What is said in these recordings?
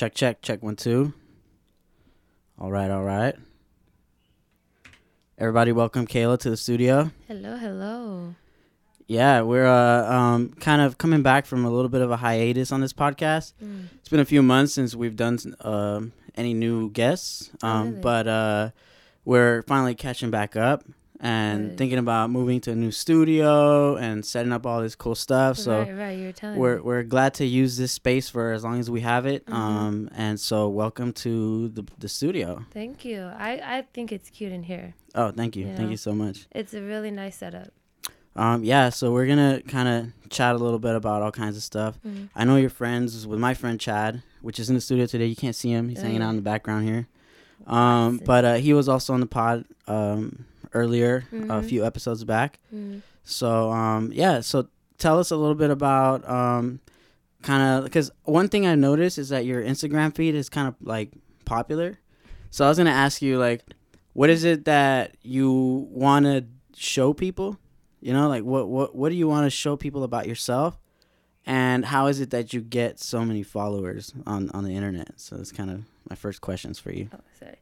Check, check, check one, two. All right, all right. Everybody, welcome Kayla to the studio. Hello, hello. Yeah, we're uh, um, kind of coming back from a little bit of a hiatus on this podcast. Mm. It's been a few months since we've done um, any new guests, Oh, um, really? but uh, we're finally catching back up and thinking about moving to a new studio and setting up all this cool stuff. So right, right. You were telling we're me. we're glad to use this space for as long as we have it. Mhm. Um, and so welcome to the the studio. Thank you. I I think it's cute in here. Oh, thank you, You thank know. you so much. It's a really nice setup. Um, yeah, so we're gonna kind of chat a little bit about all kinds of stuff. Mm. I know you're friends with my friend Chad, which is in the studio today. You can't see him; he's Oh, hanging yeah. out in the background here. Um, but uh, he was also on the pod earlier, a Mhm. few episodes back. Mm. So um, yeah, so tell us a little bit about um, kind of because one thing I noticed is that your Instagram feed is kind of like popular. So I was gonna ask you like, what is it that you want to show people? You know, like what what what do you want to show people about yourself? And how is it that you get so many followers on on the internet? So that's kind of my first questions for you. Oh, sorry.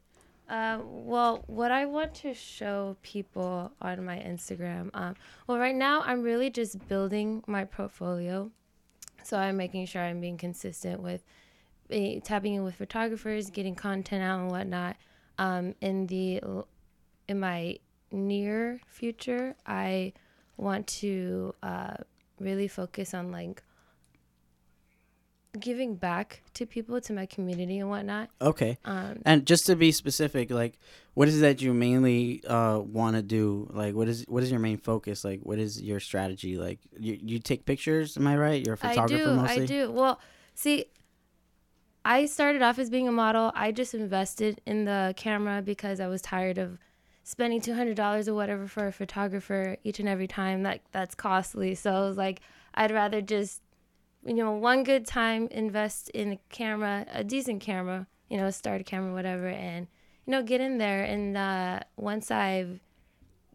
Uh, well, what I want to show people on my Instagram, um, well, right now I'm really just building my portfolio. So I'm making sure I'm being consistent with eh, tapping in with photographers, getting content out and whatnot. Um, in the in my near future, I want to uh, really focus on like giving back to people, to my community and whatnot. Okay. Um, And just to be specific, like, what is it that you mainly uh, want to do? Like, what is what is your main focus? Like, what is your strategy? Like, you, you take pictures? Am I right? You're a photographer I do. mostly. I do. Well, see, I started off as being a model. I just invested in the camera because I was tired of spending two hundred dollars or whatever for a photographer each and every time. That that's costly. So I was like, I'd rather just, you know, one good time invest in a camera, a decent camera, you know, start a camera, whatever, and you know, get in there. And uh, once I've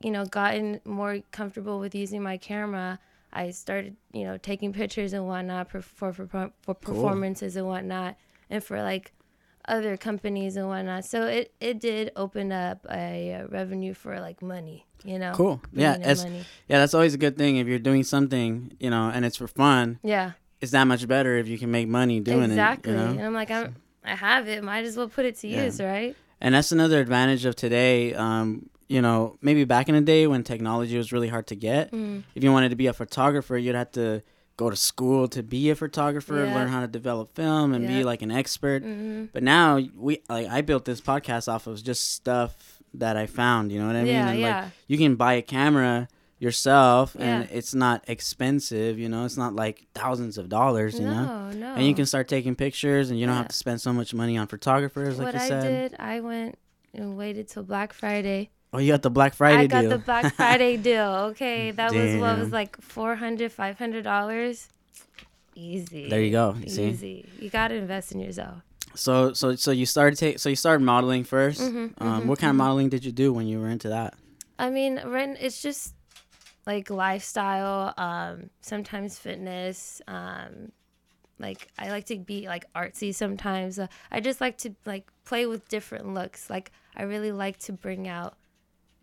you know, gotten more comfortable with using my camera, I started, you know, taking pictures and whatnot for for for, for performances and whatnot, and for like other companies and whatnot. So it it did open up a revenue for like money, you know. Cool. Yeah, bringing in it's, money. yeah. That's always a good thing if you're doing something, you know, and it's for fun. Yeah, It's that much better if you can make money doing exactly. it. You And? I'm like, I'm, I have it. Might as well put it to Yeah. use, right? And that's another advantage of today. Um, you know, maybe back in the day when technology was really hard to get, Mm. if you wanted to be a photographer, you'd have to go to school to be a photographer, Yeah. learn how to develop film, and be like an expert. hmm But now we like I built this podcast off of just stuff that I found. You know what I mean? Yeah, and yeah. like you can buy a camera yourself, and it's not expensive. You know, it's not like thousands of dollars. You know. No, no. And you can start taking pictures, and you don't Yeah. have to spend so much money on photographers, like what you I said. did, I went and waited till Black Friday. Oh, you got the Black Friday I got deal. the Black Friday deal. Okay, that was what was like 400 500 dollars. Easy. There you go. You see. Easy. You gotta invest in yourself. So, so, so you started take. So you started modeling 1st Mhm, um, mhm, what kind of mhm. modeling did you do when you were into that? I mean, right, it's just like lifestyle. Um, sometimes fitness. Um, like I like to be like artsy sometimes. Uh, I just like to like play with different looks. Like I really like to bring out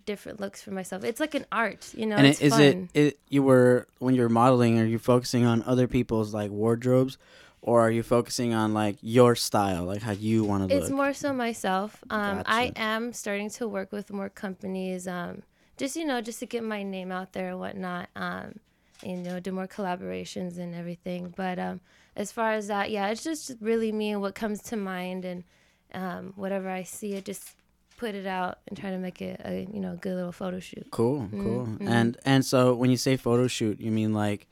different looks for myself. It's like an art, you know. and it's it, is it, it you were when you're modeling are you focusing on other people's like wardrobes or are you focusing on like your style like how you want to look? It's more so myself. Um, I am starting to work with more companies, um, just you know, just to get my name out there and whatnot. Um, you know, do more collaborations and everything. But um, as far as that, yeah, it's just really me and what comes to mind and um, whatever I see, it just put it out and try to make it a you know good little photo shoot. cool cool Mhm. and and so when you say photo shoot you mean like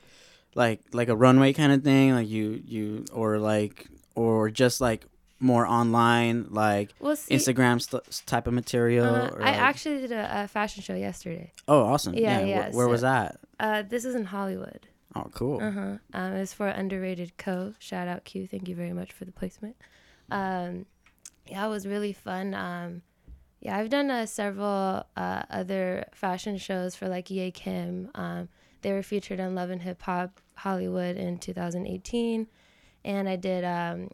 like like a runway kind of thing like you you or like or just like more online like We'll see. instagram st- type of material Uh, or I like- actually did a, a fashion show yesterday. oh awesome Yeah, yeah, yeah, Wh- where was that Uh, this is in Hollywood. oh cool Uh huh. Um, it's for underrated co. Shout out Q. Thank you very much for the placement. Um, yeah, it was really fun. Um, yeah, I've done uh, several uh, other fashion shows for like Ye Kim. Um, they were featured on Love and Hip Hop Hollywood in 2018, and I did um,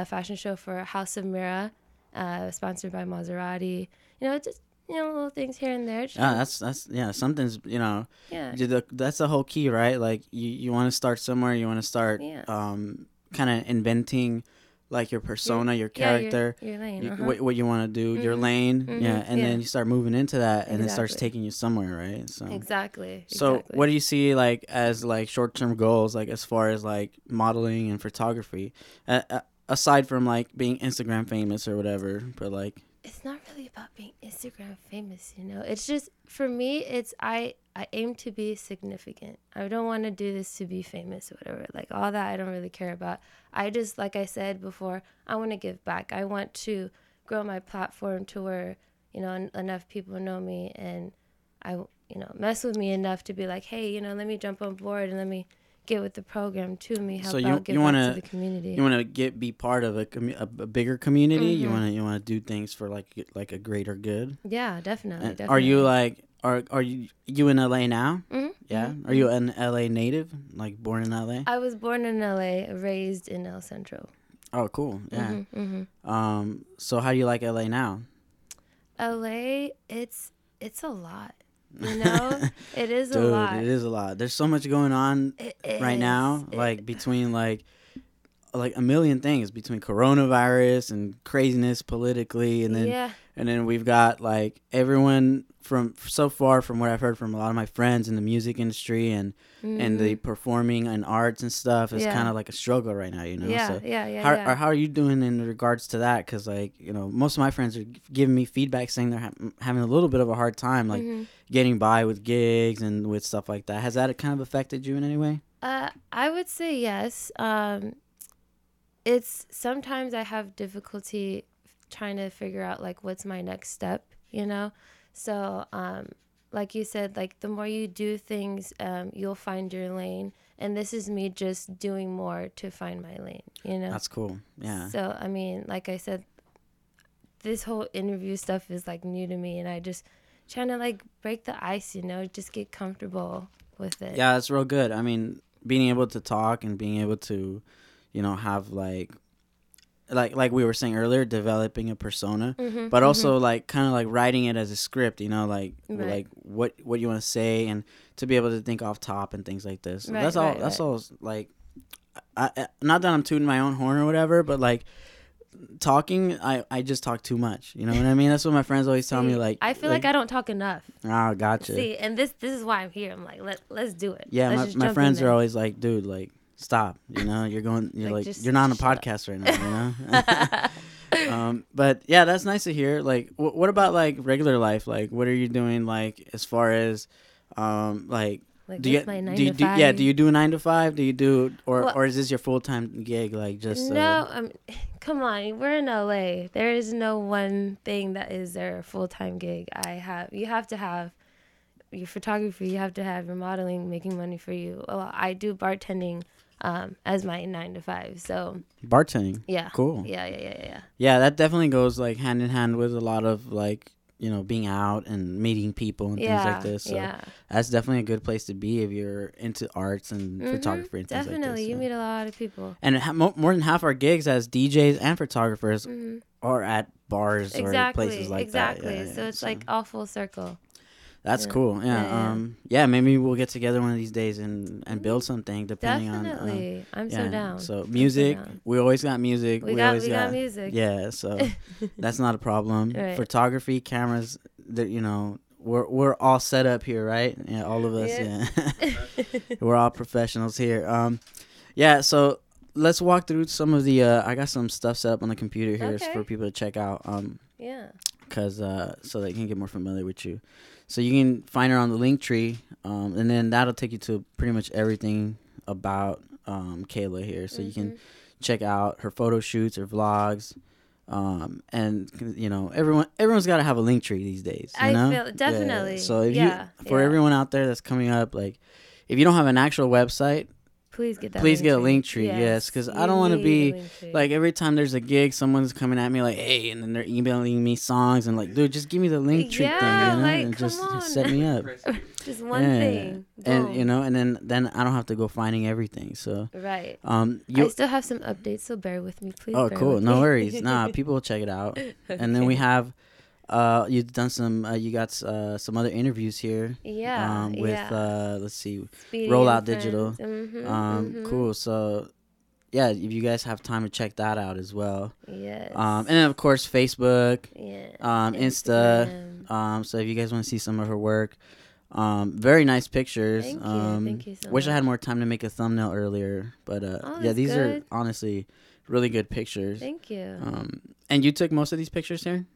a fashion show for House of Mira, uh, sponsored by Maserati. You know, just you know little things here and there. Just, Yeah, that's that's yeah. Something's you know yeah, the- that's the whole key, right? Like you, you want to start somewhere. You want to start Yeah. um, kind of inventing like your persona, your your- character, your lane. you- uh-huh. what, what you want to do, your Mhm. lane, Mhm, yeah, and yeah. then you start moving into that, and it starts taking you somewhere, right? So, Exactly. so exactly. what do you see like as like short term goals, like as far as like modeling and photography, uh, uh, aside from like being Instagram famous or whatever, but like it's not really about being Instagram famous, you know. It's just for me, it's I I aim to be significant. I don't want to do this to be famous or whatever. Like all that I don't really care about. I just like I said before, I want to give back. I want to grow my platform to where, you know, en- enough people know me and I you know, mess with me enough to be like, "Hey, you know, let me jump on board and let me get with the program to me help So you- out you wanna- to the community." you want to get be part of a, a, a bigger community. You Mhm. want to you want to do things for like like a greater good. yeah, definitely, definitely. Are you like are are you you in LA now? Mhm, Yeah. mhm, Are you an LA native? Like born in LA? I was born in LA, raised in El Centro. Oh, cool. Yeah. hmm hmm Um. So how do you like LA now? LA, it's it's a lot. You know, it is a lot. it is a lot. There's so much going on It right now. It- Like between like like a million things between coronavirus and craziness politically, and then yeah, and then we've got like everyone from so far from what I've heard from a lot of my friends in the music industry and and the mhm. performing and arts and stuff is Yeah. kind of like a struggle right now. You know. yeah, So yeah, yeah, how, yeah. how are you doing in regards to that? Because like you know, most of my friends are giving me feedback saying they're ha- having a little bit of a hard time, like Mhm. getting by with gigs and with stuff like that. Has that kind of affected you in any way? Uh, I would say yes. Um, it's sometimes I have difficulty trying to figure out like what's my next step, you know. So, um, like you said, like the more you do things, um, you'll find your lane. And this is me just doing more to find my lane, you know. That's cool. Yeah. So I mean, like I said, this whole interview stuff is like new to me, and I just trying to like break the ice, you know, just get comfortable with it. Yeah, it's real good. I mean, being able to talk and being able to, you know, have like, like like we were saying earlier, developing a persona, Mhm, but mhm. also like kind of like writing it as a script. You know, like Right. like what what you want to say and to be able to think off top and things like this. Right, that's all. right, that's all. Like, I, I not that I'm tooting my own horn or whatever, but like. Talking, I, I just talk too much. You know what I mean? That's what my friends always tell me. Like, I feel like, I don't talk enough. oh, gotcha. See, and this this is why I'm here. I'm like, let let's do it. Yeah, Let's my, my friends are always like, dude, like, stop. You know, you're going, you're Like, like, you're not on a shut up. podcast right now, you know? um, but yeah, that's nice to hear. Like, wh- what about like regular life? Like, what are you doing, like, as far as, um, like, like do you, my nine do you do, yeah, do you do a nine to five? Do you do, or, Well- or is this your full time gig? Like, just, no, uh, um, come on. We're in LA. There is no one thing that is their full time gig. I have. You have to have your photography. You have to have your modeling, making money for you. Well, I do bartending um, as my nine to five. So bartending. yeah, Cool. yeah, yeah, yeah, yeah. Yeah, that definitely goes like hand in hand with a lot of like, you know, being out and meeting people and Yeah, things like this. So yeah. that's definitely a good place to be if you're into arts and Mhm, photography and things Definitely, like this. you meet a lot of people. and ha- mo- more than half our gigs as DJs and photographers hmm are at bars or Exactly, places like exactly. that. Yeah, so it's like all full circle. That's yeah. cool. Yeah, Yeah, um, yeah. Maybe we'll get together one of these days and and build something depending on. Definitely, Uh, I'm yeah. so down. So music, down. we always got music. we, got always we got, music. Yeah, so that's not a problem. Right. Photography, cameras, that you know, we're we're all set up here, right? Yeah, all of us. Yeah. Yeah, we're all professionals here. Um, yeah. So let's walk through some of the. Uh, I got some stuff set up on the computer here Okay. for people to check out. Um, yeah. cause uh, so they can get more familiar with you. So you can find her on the link tree, um, and then that'll take you to pretty much everything about um, Kayla here. So you can Mhm. check out her photo shoots, her vlogs, um, and you know everyone everyone's got to have a link tree these days. You I know? feel- definitely. So if Yeah, you for yeah. everyone out there that's coming up, like if you don't have an actual website, Please get that. Please link get a tree. link tree, yes, 'cause I don't wanna be, a link tree. like every time there's a gig, someone's coming at me like, "Hey," and then they're emailing me songs and like, "Dude, just give me the link tree Yeah, thing, you know, like, and come just, on. set me up." Just one Yeah. thing. and Boom. you know, and then then I don't have to go finding everything. So Right. um, I you. still have some updates, so bear with me, please. Oh, cool. No worries. Nah, people will check it out. And then we have, uh, you've done some. Uh, you got uh, some other interviews here. Yeah. Um, with yeah. uh, let's see, Speedy Rollout Digital. Mhm, um, mhm. cool. So, yeah, if you guys have time to check that out as well. Yes. Um, and then of course Facebook. yeah. um, Insta, Um, so if you guys want to see some of her work, um, very nice pictures. Thank you. Um, Thank you so wish I had more time to make a thumbnail earlier, but uh, Oh, yeah, these are honestly really good pictures. Thank you. Um, and you took most of these pictures here.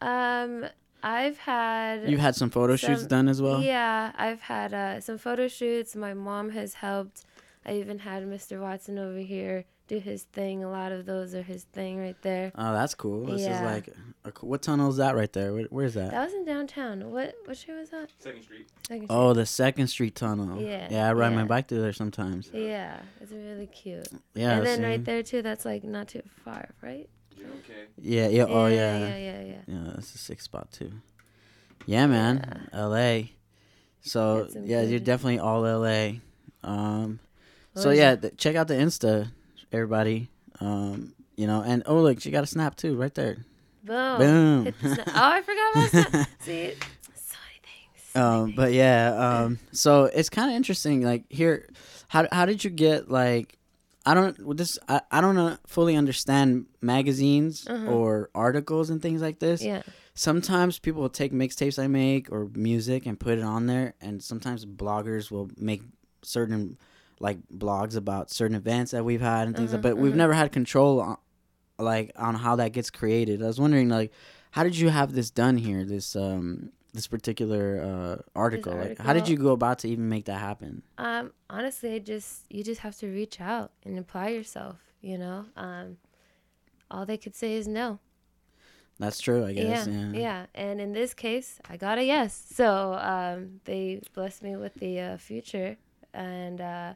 Um, I've had. You've had some photo shoots done as well. Yeah, I've had uh, some photo shoots. My mom has helped. I even had Mr. Watson over here do his thing. A lot of those are his thing right there. Oh, that's cool. This is like, a, what tunnel is that right there? Where, where's that? That was in downtown. What what street was that? Second Street. Second street. Oh, the Second Street Tunnel. Yeah, Yeah, I ride my bike through there sometimes. Yeah, it's really cute. Yeah. and then same. right there too. That's like not too far, right? Yeah, okay. Yeah. Yeah. Oh yeah. Yeah, yeah, yeah. Yeah, that's a sick spot too. Yeah, man. L.A. So Got some yeah, you're definitely all L.A. Um, What so yeah, th- check out the Insta, everybody. Um, you know, and oh look, she got a snap too, right there. Boom. Boom. Oh, the sna- oh, I forgot about that. See, so many things. Um, but yeah, um, so it's kind of interesting. Like here, how how did you get like? I don't with this. I, I don't uh, fully understand magazines Uh-huh. or articles and things like this. Yeah. sometimes people will take mixtapes I make or music and put it on there, and sometimes bloggers will make certain like blogs about certain events that we've had and things. Uh-huh, but we've uh-huh. never had control on like on how that gets created. I was wondering like, how did you have this done here? This um this particular uh, article. Like, how did you go about to even make that happen? Um, honestly, it just you just have to reach out and apply yourself. You know, um, all they could say is no. That's true, I guess. yeah, Yeah. yeah. And in this case, I got a yes. So um, they blessed me with the uh, future, and uh,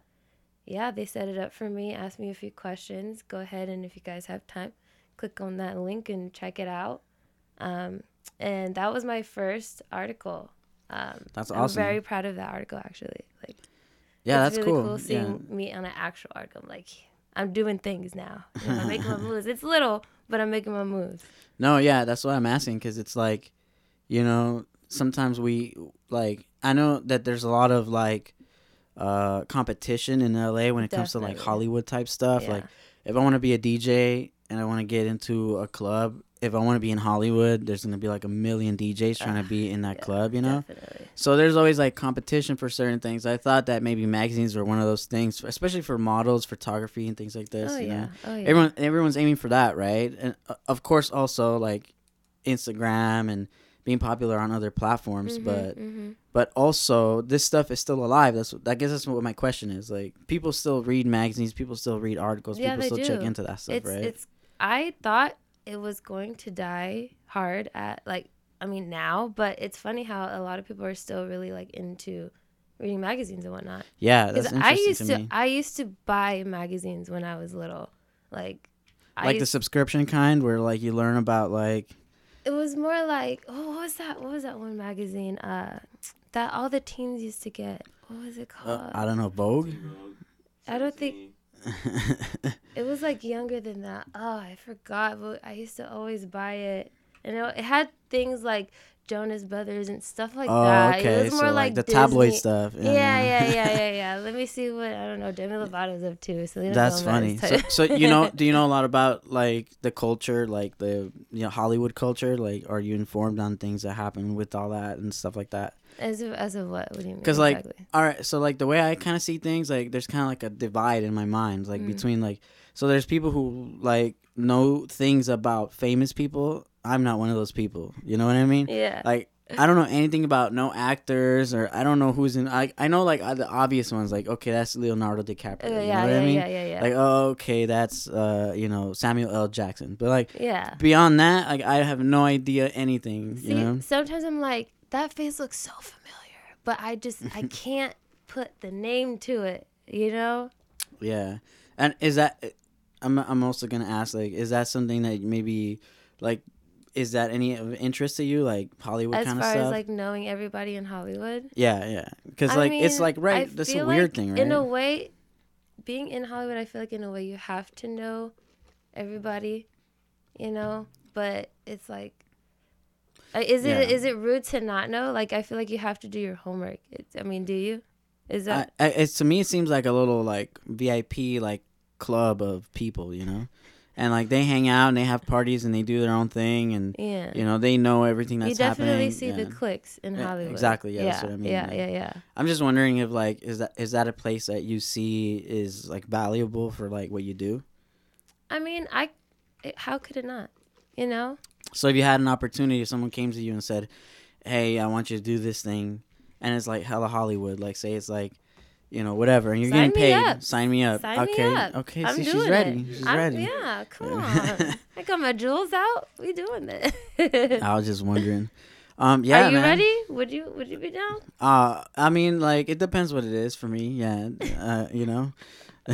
yeah, they set it up for me. Asked me a few questions. Go ahead and if you guys have time, click on that link and check it out. Um, and that was my first article. Um, That's I'm awesome. very proud of that article, actually. Like. Yeah, that's really cool. cool seeing me on an actual article. I'm like, I'm doing things now. You know, I'm making my moves. It's little, but I'm making my moves. No, yeah, that's what I'm asking because it's like, you know, sometimes we like. I know that there's a lot of like uh competition in LA when it comes to like Hollywood type stuff. Yeah. Like, if I want to be a DJ and I want to get into a club, if I want to be in Hollywood, there's gonna be like a million DJs trying to be in that Yeah, club, you know. Definitely. So there's always like competition for certain things. I thought that maybe magazines were one of those things, especially for models, photography, and things like this. Oh you know? yeah. Oh yeah. everyone everyone's aiming for that right and uh, of course also like instagram and being popular on other platforms Mhm, but mhm. but also this stuff is still alive that's i guess that's what my question is like people still read magazines people still read articles Yeah, people still check into that stuff it's right it's. I thought it was going to die hard at like. I mean now, but it's funny how a lot of people are still really like into reading magazines and whatnot. yeah that's Because I used to, to, me I used to buy magazines when I was little, like. I like the used- subscription kind where like you learn about like it was more like oh what was that what was that one magazine uh that all the teens used to get what was it called uh, i don't know vogue I don't think- it was like younger than that. Oh i forgot but i used to always buy it. And it, it had things like jonas brothers and stuff like oh that. Okay. it was more so like, like, the tabloid stuff yeah yeah yeah. yeah yeah let me see what i don't know demi lovato's up to so That's funny. So, so you know, do you know a lot about like the culture, like the you know Hollywood culture? Like, are you informed on things that happen with all that and stuff like that? As of as of what what do you mean Because like, exactly? all right, so like the way I kind of see things, like there's kind of like a divide in my mind, like Mm. between like, so there's people who like know things about famous people. I'm not one of those people. You know what I mean? yeah Like. I don't know anything about no actors or I don't know who's in. I I know like uh, the obvious ones like okay that's Leonardo DiCaprio. Uh, you yeah know what yeah, I mean? yeah yeah yeah like oh, okay that's uh you know samuel l jackson but like yeah beyond that like i have no idea anything See, you know sometimes I'm like, that face looks so familiar, but I just I can't put the name to it. You know? yeah and is that i'm i'm also gonna ask like is that something that maybe like is that any of interest to you, like Hollywood as kind of stuff? as like knowing everybody in Hollywood. yeah, yeah. Because like it's like right, I that's a weird like thing, right? In a way, being in Hollywood, I feel like in a way you have to know everybody, you know. But it's like, Uh, is it is Yeah. it rude to not know? Like I feel like you have to do your homework. It's, I mean, do you? Is that I, I, it's to me, it seems like a little like VIP like club of people, you know, and like they hang out and they have parties and they do their own thing and yeah? you know they know everything that's happening. you definitely happening. see yeah. the cliques in Yeah, Hollywood. exactly, yeah, Yeah. I mean, Yeah. yeah. Yeah. Yeah. I'm just wondering if like is that is that a place that you see is like valuable for like what you do? I mean, I. It, how could it not? You know. So if you had an opportunity, if someone came to you and said, "Hey, I want you to do this thing," and it's like hella Hollywood, like say it's like, you know, whatever, and you're Sign getting paid, up. sign me up. Sign me okay, up. okay, I'm see, she's ready. it. She's I'm- ready. Yeah, come on. I got my jewels out. We doing it. I was just wondering. Um, yeah, Are you man. ready? Would you Would you be down? Uh, I mean, like it depends what it is for me. Yeah, uh, you know.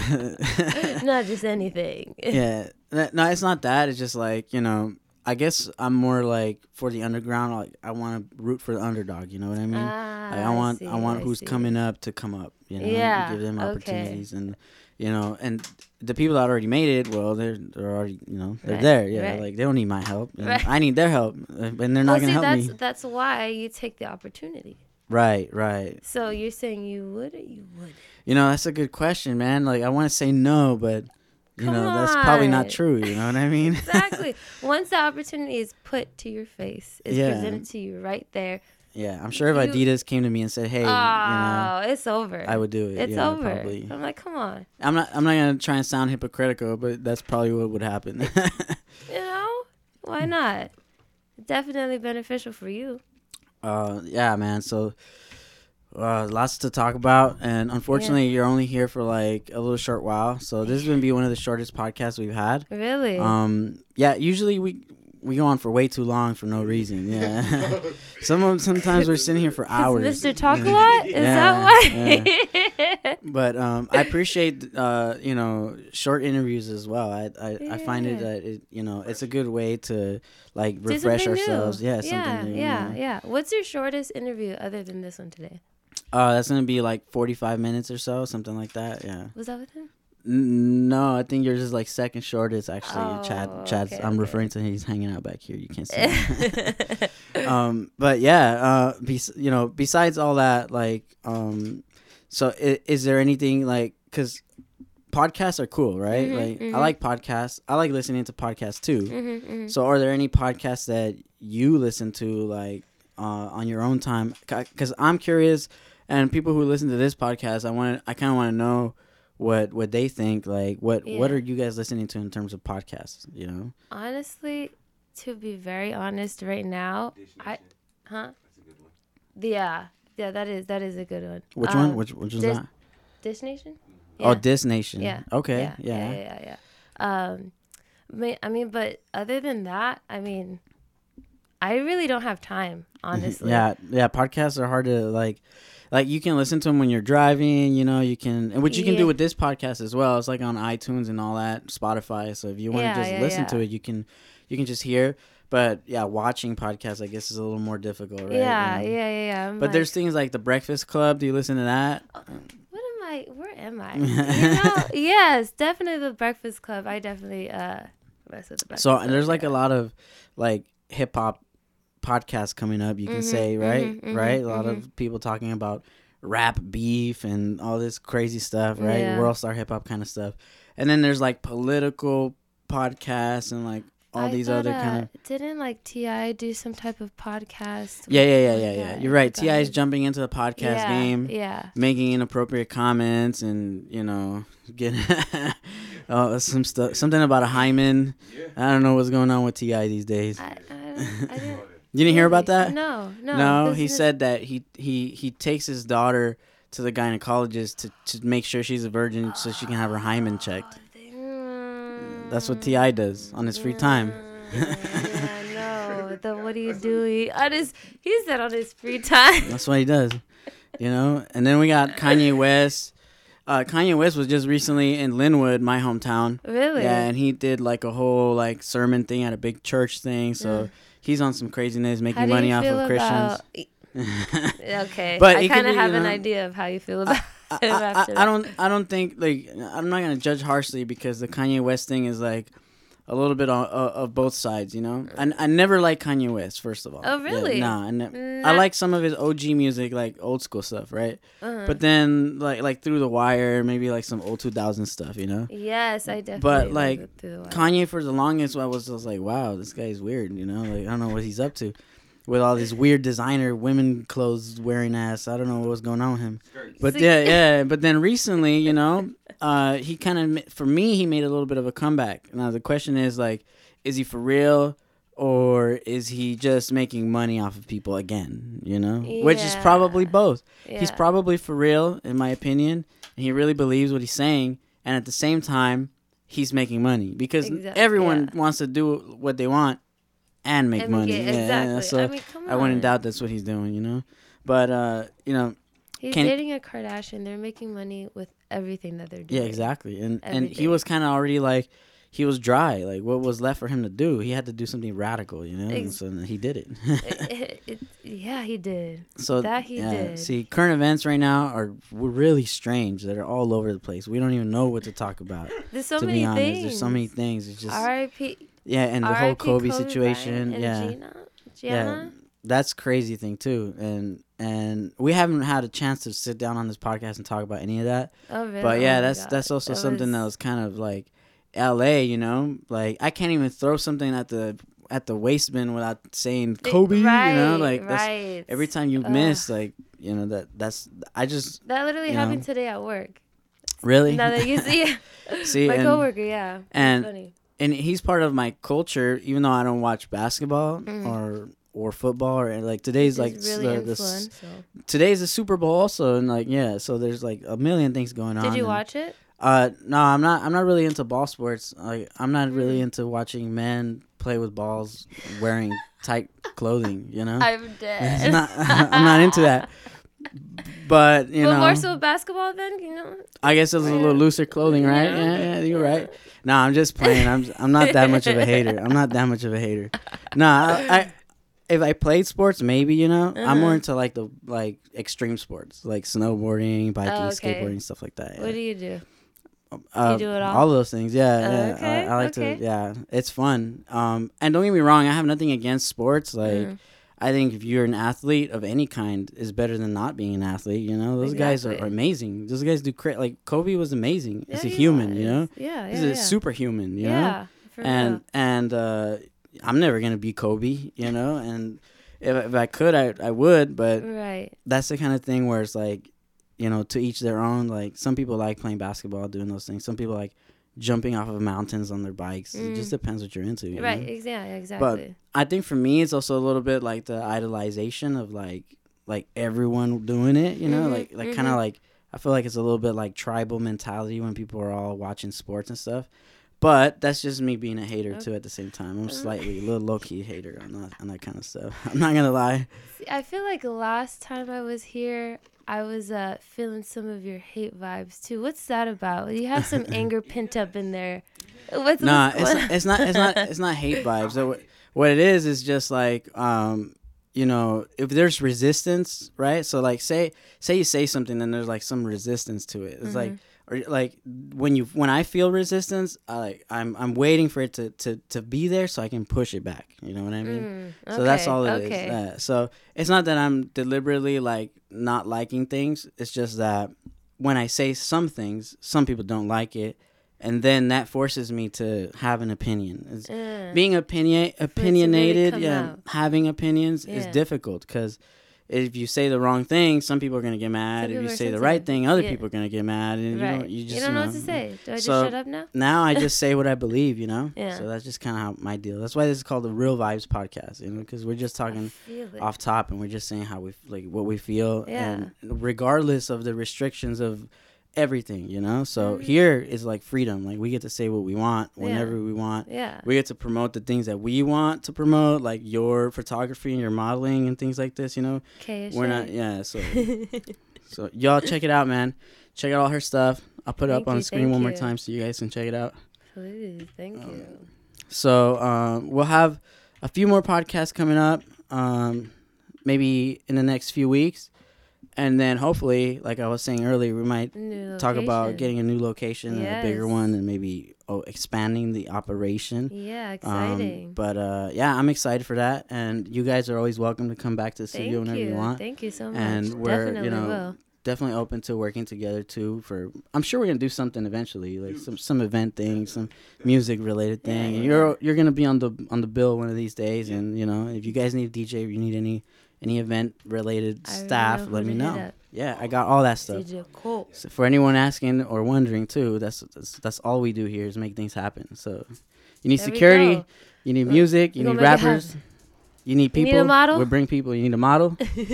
Not just anything. yeah, no, it's not that. It's just like you know. I guess I'm more like for the underground. Like I want to root for the underdog. You know what I mean? Ah, Like, I want see, I want who's see. coming up to come up. You know, Yeah, give them okay. opportunities and you know and the people that already made it. Well, they're they're already you know they're Right, there. Yeah, right. like they don't need my help. Right. I need their help, uh, and they're not Well, gonna see, help that's me. that's why you take the opportunity. Right, right. So you're saying you would or you would? You know, that's a good question, man. Like I want to say no, but you Come know that's probably not true. You know what I mean? Exactly. Once the opportunity is put to your face, it's Yeah. presented to you right there. yeah, I'm sure if You- Adidas came to me and said, "Hey, oh, you know," it's over. I would do it. It's over. Probably. I'm like, come on. I'm not. I'm not gonna try and sound hypocritical, but that's probably what would happen. You know, why not? Definitely beneficial for you. uh, yeah, man. So, uh, lots to talk about, and unfortunately, you're only here for like a little short while. So this is gonna be one of the shortest podcasts we've had. Really? Um, yeah. Usually we we go on for way too long for no reason. Yeah. Some of sometimes we're sitting here for hours. Mr. Talk a lot? Is Yeah, that why? But um, I appreciate uh, you know short interviews as well. I I, I find it that it you know it's a good way to like refresh something new. ourselves. Yeah, yeah, new. yeah, yeah. What's your shortest interview other than this one today? Uh, that's gonna be like forty five minutes or so, something like that. Yeah. Was that with him? N- No, I think yours is like second shortest actually. Oh, Chad, Chad's. okay, I'm okay. referring to he's hanging out back here. You can't see. um, but yeah, uh, bes- you know, besides all that, like, um, so is, is there anything like because podcasts are cool, right? Mhm, like, mhm. I like podcasts. I like listening to podcasts too. Mhm, mhm. So, are there any podcasts that you listen to like uh, on your own time? Because I'm curious, and people who listen to this podcast, I want I kind of want to know what what they think. Like, what what are you guys listening to in terms of podcasts? You know? Honestly, to be very honest, right now, I, huh? Yeah, yeah, that is that is a good one. Which Um, one? Which which was Dis- that? Dish Nation. Oh, Dis Nation. Yeah. Okay. yeah, Yeah. yeah, yeah, yeah. Um, I mean, but other than that, I mean, I really don't have time, honestly. Yeah. Yeah. Podcasts are hard to like. Like you can listen to them when you're driving, you know. You can, and which you can do with this podcast as well. It's like on iTunes and all that, Spotify. So if you want to Yeah, just yeah, listen yeah. to it, you can, you can just hear. But yeah, watching podcasts, I guess, is a little more difficult, right? Yeah, You know? yeah, yeah, yeah. I'm But like, there's things like the Breakfast Club. Do you listen to that? what am I? Where am I? you know, yes, definitely the Breakfast Club. I definitely uh mess with the Breakfast So Club. there's like yeah. a lot of like hip hop podcasts coming up. You can Mhm, say right, mhm, mhm, right. A lot of people talking about rap beef and all this crazy stuff, right? Yeah. World star hip hop kind of stuff. And then there's like political podcasts and like all I these thought, other uh, kind of. Didn't like T.I. do some type of podcast? Yeah, yeah, yeah, yeah, yeah. You're right. T.I. is jumping into the podcast yeah, game. Yeah. making inappropriate comments and you know getting uh, some stuff something about a hymen i don't know what's going on with T.I. these days I, I, I didn't. You didn't hear about that No, no. no he said that he he he takes his daughter to the gynecologist to, to make sure she's a virgin so she can have her hymen checked Mm, that's what T.I. does on his free time yeah, no. The what are you doing? On his, he said on his free time. that's what he does you know and then we got kanye west uh, Kanye West was just recently in Lynwood, my hometown, Really? Yeah, and he did like a whole like sermon thing at a big church thing. So Yeah. He's on some craziness, making money off of Christians. about? okay, But I kind of have you an idea of how you feel about I, I, I, I don't I don't think like I'm not gonna judge harshly because the Kanye West thing is like a little bit on, uh, of both sides, you know. I, I never liked Kanye West, first of all. Oh, Yeah, really? nah, I, ne- Mm, I like some of his OG music, like old school stuff, right? Uh-huh. But then like like through the wire, maybe like some old 2000 stuff, you know. yes, I definitely. But like it through the wire. Kanye for the longest, I was just like, wow, this guy's weird, you know. Like I don't know what he's up to. With all these weird designer women clothes wearing ass, I don't know what was going on with him. But yeah, yeah. But then recently, you know, uh, he kind of for me, he made a little bit of a comeback. Now the question is like, is he for real, or is he just making money off of people again? You know, which is probably both. He's probably for real, in my opinion, and he really believes what he's saying, and at the same time, he's making money because Exact- everyone yeah. wants to do what they want and make And money. get- Yeah, yeah. So I mean, come I wouldn't doubt that's what he's doing, you know. But uh, you know, He's dating a Kardashian. They're making money with everything that they're doing. Yeah, exactly. And and he was kind of already like he was dry. Like what was left for him to do? He had to do something radical, you know. And Ex- so he did it. It- it- it- yeah, he did. so that he yeah, did. See, current events right now are really strange. That are all over the place. We don't even know what to talk about. There's so to many be honest, things. there's so many things. It's just R.I.P. yeah, and the whole R.I.P. Kobe, Bryant situation. Yeah, Gina, yeah, that's crazy thing too. And and we haven't had a chance to sit down on this podcast and talk about any of that. Oh, really? But Oh yeah, my that's God. that's also something that was- was kind of like L.A. You know, like I can't even throw something at the at the waste bin without saying Kobe. Right, you know, like that's right. every time you Ugh. miss, like you know that that's I just That literally happened know. today at work. really Now that you see, See, my and- coworker, yeah, and- funny. And he's part of my culture, even though I don't watch basketball Mhm. or or football or like today's like really the, the today's the Super Bowl also and like yeah, so there's like a million things going on. Did you and- watch it? Uh, no, I'm not. I'm not really into ball sports. Like, I'm not really Mm. into watching men play with balls wearing tight clothing. You know, I'm dead. not, I'm not into that. But you but know, more so basketball then, you know. I guess it's a little looser clothing, right? Yeah. Yeah, yeah, you're right. No, I'm just playing. I'm. I'm not that much of a hater. I'm not that much of a hater. No, I. I if I played sports, maybe you know, I'm more Uh-huh. into like the like extreme sports, like snowboarding, biking, Oh, okay. skateboarding, stuff like that. What do you do? Uh, do it all? All those things, yeah. Oh, yeah. okay, I, I like okay. to, yeah. It's fun. Um, and don't get me wrong, I have nothing against sports. Like, Mm. I think if you're an athlete of any kind, is better than not being an athlete. You know, those guys are, are amazing. Those guys do cra Like Kobe was amazing as a human. You know, was. Yeah, yeah, he's yeah. a superhuman. You know, yeah, and real. and uh, I'm never gonna be Kobe. You know, and if, if I could, I I would. But right. that's the kind of thing where it's like, you know, to each their own. Like some people like playing basketball, doing those things. Some people like jumping off of mountains on their bikes. It just Mm. depends what you're into. you Right. know? Yeah. Exactly. I think for me, it's also a little bit like the idolization of like like everyone doing it. You know, Mhm, like like kind of like I feel like it's a little bit like tribal mentality when people are all watching sports and stuff. But that's just me being a hater Okay. too. At the same time, I'm Uh. slightly a little low key hater on that on that kind of stuff. I'm not gonna lie. See, I feel like last time I was here, I was uh, feeling some of your hate vibes too. What's that about? You have some anger pent up in there. What's Nah, what's it's it's not it's not it's not hate vibes. So what- what it is is just like um you know if there's resistance, right? So like say say you say something and there's like some resistance to it. It's like or like when you when I feel resistance, I like I'm I'm waiting for it to to to be there so I can push it back. You know what I mean? Mm, So that's all it is. okay. Yeah. So it's not that I'm deliberately like not liking things. It's just that when I say some things, some people don't like it, and then that forces me to have an opinion. Uh, being opinion opinionated, yeah, out. having opinions is difficult because. If you say the wrong thing, some people are gonna get mad. If you say the right thing, other Yeah. people are gonna get mad, and right. you don't. You just you don't know, what to say. Do I just So- shut up now? now I just say what I believe, you know. Yeah. So that's just kind of how my deal. That's why this is called the Real Vibes Podcast, you know, because we're just talking off top and we're just saying how we like what we feel Yeah. and regardless of the restrictions of everything you know so Mhm. here is like freedom like we get to say what we want whenever we want Yeah. we get to promote the things that we want to promote like your photography and your modeling and things like this you know Okay. we're not yeah so so y'all check it out man check out all her stuff i'll put it up Thank on you, the screen thank one more time so you guys can check it out Please, thank Um, you. so um, we'll have a few more podcasts coming up. Um, maybe in the next few weeks, and then hopefully, like I was saying earlier, we might talk about getting a new location and a bigger one, and maybe oh, expanding the operation. Yeah, Um, exciting. but uh, yeah, I'm excited for that, and you guys are always welcome to come back to the Thank studio whenever you. you want. Thank you so much. And we're, you Definitely know, will. Definitely open to working together too. For I'm sure we're gonna do something eventually, like some some event thing, some music related thing. Yeah, And yeah. you're you're gonna be on the on the bill one of these days, and you know if you guys need a DJ, if you need any any event related staff, let me know. up. Yeah, I got all that stuff. Cool. So for anyone asking or wondering too, that's, that's that's all we do here is make things happen. So you need There security, you need music, you need rappers, you need You people. need a model? We bring people. You need a model. you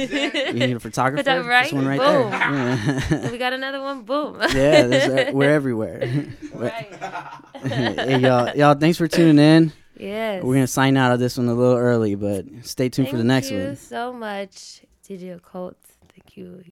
need a photographer. Photo- right? This one right Boom. there. Yeah. we got another one. Boom. yeah, there's, uh, we're everywhere. right. hey, y'all, y'all, thanks for tuning in. Yes. We're gonna sign out of this one a little early, but stay tuned for the next one. Thank you so much, DJ Colt. Thank you.